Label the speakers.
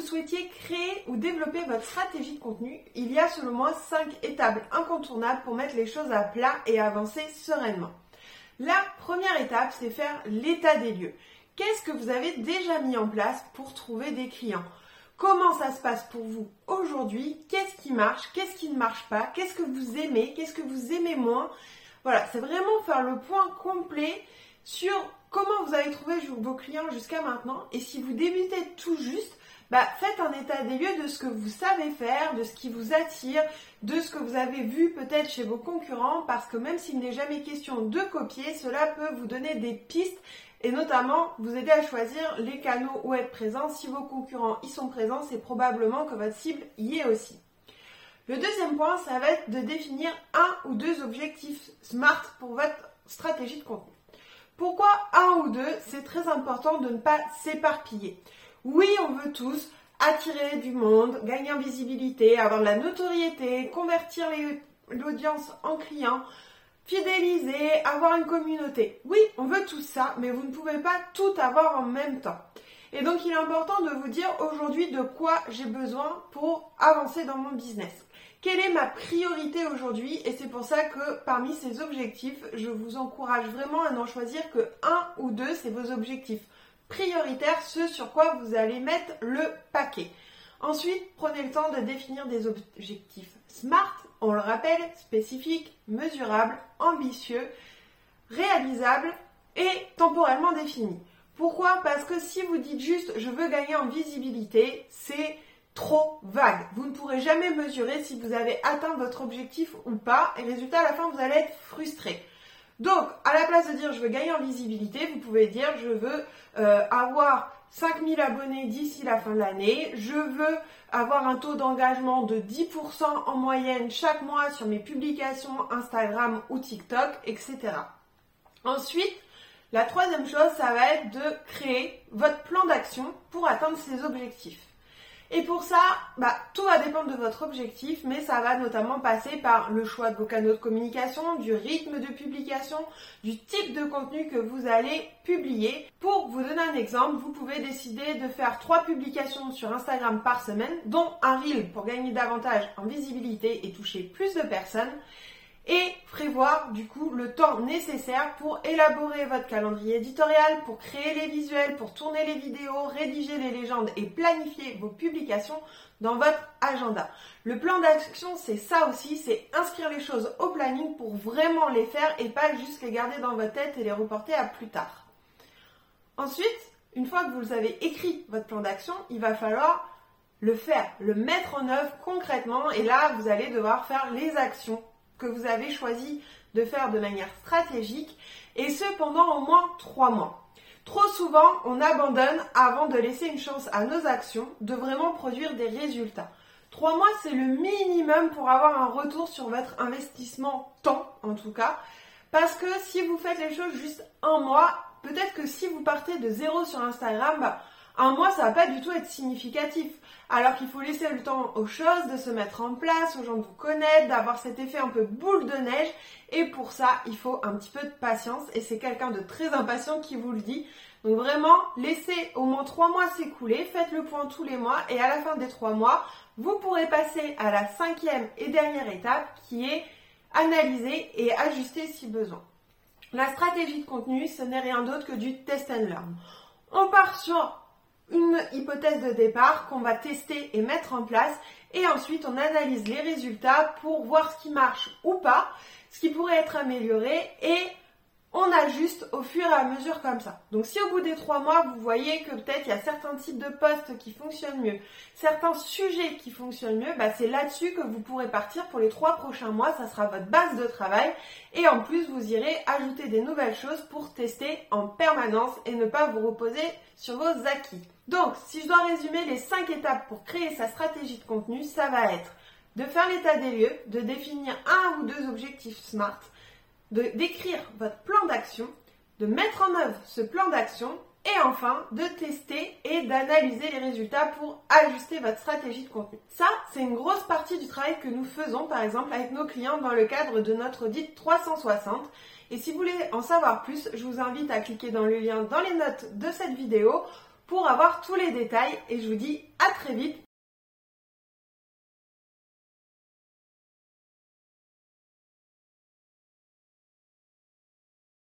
Speaker 1: souhaitiez créer ou développer votre stratégie de contenu, il y a selon moi 5 étapes incontournables pour mettre les choses à plat et avancer sereinement. La première étape, c'est faire l'état des lieux. Qu'est-ce que vous avez déjà mis en place pour trouver des clients? Comment ça se passe pour vous aujourd'hui? Qu'est-ce qui marche? Qu'est-ce qui ne marche pas? Qu'est-ce que vous aimez? Qu'est-ce que vous aimez moins? Voilà, c'est vraiment faire le point complet sur comment vous avez trouvé vos clients jusqu'à maintenant. Et si vous débutez tout juste, bah, faites un état des lieux de ce que vous savez faire, de ce qui vous attire, de ce que vous avez vu peut-être chez vos concurrents, parce que même s'il n'est jamais question de copier, cela peut vous donner des pistes et notamment vous aider à choisir les canaux où être présent. Si vos concurrents y sont présents, c'est probablement que votre cible y est aussi. Le deuxième point, ça va être de définir un ou deux objectifs SMART pour votre stratégie de contenu. Pourquoi un ou deux C'est très important de ne pas s'éparpiller. Oui, on veut tous attirer du monde, gagner en visibilité, avoir de la notoriété, convertir l'audience en clients, fidéliser, avoir une communauté. Oui, on veut tout ça, mais vous ne pouvez pas tout avoir en même temps. Et donc il est important de vous dire aujourd'hui de quoi j'ai besoin pour avancer dans mon business. Quelle est ma priorité aujourd'hui Et c'est pour ça que parmi ces objectifs, je vous encourage vraiment à n'en choisir que un ou deux, c'est vos objectifs prioritaires, ce sur quoi vous allez mettre le paquet. Ensuite, prenez le temps de définir des objectifs SMART, on le rappelle, spécifiques, mesurables, ambitieux, réalisables et temporellement définis. Pourquoi? Parce que si vous dites juste je veux gagner en visibilité, c'est trop vague. Vous ne pourrez jamais mesurer si vous avez atteint votre objectif ou pas et résultat à la fin vous allez être frustré. Donc, à la place de dire je veux gagner en visibilité, vous pouvez dire je veux euh, avoir 5000 abonnés d'ici la fin de l'année, je veux avoir un taux d'engagement de 10% en moyenne chaque mois sur mes publications Instagram ou TikTok, etc. Ensuite, la troisième chose, ça va être de créer votre plan d'action pour atteindre ces objectifs. Et pour ça, bah, tout va dépendre de votre objectif, mais ça va notamment passer par le choix de vos canaux de communication, du rythme de publication, du type de contenu que vous allez publier. Pour vous donner un exemple, vous pouvez décider de faire trois publications sur Instagram par semaine, dont un reel pour gagner davantage en visibilité et toucher plus de personnes et prévoir du coup le temps nécessaire pour élaborer votre calendrier éditorial, pour créer les visuels, pour tourner les vidéos, rédiger les légendes et planifier vos publications dans votre agenda. Le plan d'action, c'est ça aussi, c'est inscrire les choses au planning pour vraiment les faire et pas juste les garder dans votre tête et les reporter à plus tard. Ensuite, une fois que vous avez écrit votre plan d'action, il va falloir le faire, le mettre en œuvre concrètement et là, vous allez devoir faire les actions que vous avez choisi de faire de manière stratégique, et ce pendant au moins trois mois. Trop souvent, on abandonne avant de laisser une chance à nos actions de vraiment produire des résultats. Trois mois, c'est le minimum pour avoir un retour sur votre investissement temps, en tout cas. Parce que si vous faites les choses juste un mois, peut-être que si vous partez de zéro sur Instagram, bah, un mois, ça va pas du tout être significatif. Alors qu'il faut laisser le temps aux choses de se mettre en place, aux gens de vous connaître, d'avoir cet effet un peu boule de neige. Et pour ça, il faut un petit peu de patience. Et c'est quelqu'un de très impatient qui vous le dit. Donc vraiment, laissez au moins trois mois s'écouler, faites le point tous les mois. Et à la fin des trois mois, vous pourrez passer à la cinquième et dernière étape qui est analyser et ajuster si besoin. La stratégie de contenu, ce n'est rien d'autre que du test and learn. On part sur une hypothèse de départ qu'on va tester et mettre en place. Et ensuite on analyse les résultats pour voir ce qui marche ou pas, ce qui pourrait être amélioré et on ajuste au fur et à mesure comme ça. Donc si au bout des trois mois, vous voyez que peut-être il y a certains types de postes qui fonctionnent mieux, certains sujets qui fonctionnent mieux, bah c'est là-dessus que vous pourrez partir pour les trois prochains mois. Ça sera votre base de travail. Et en plus, vous irez ajouter des nouvelles choses pour tester en permanence et ne pas vous reposer sur vos acquis. Donc, si je dois résumer les cinq étapes pour créer sa stratégie de contenu, ça va être de faire l'état des lieux, de définir un ou deux objectifs SMART, d'écrire votre plan d'action, de mettre en œuvre ce plan d'action et enfin de tester et d'analyser les résultats pour ajuster votre stratégie de contenu. Ça, c'est une grosse partie du travail que nous faisons par exemple avec nos clients dans le cadre de notre audit 360. Et si vous voulez en savoir plus, je vous invite à cliquer dans le lien dans les notes de cette vidéo pour avoir tous les détails et je vous dis à très vite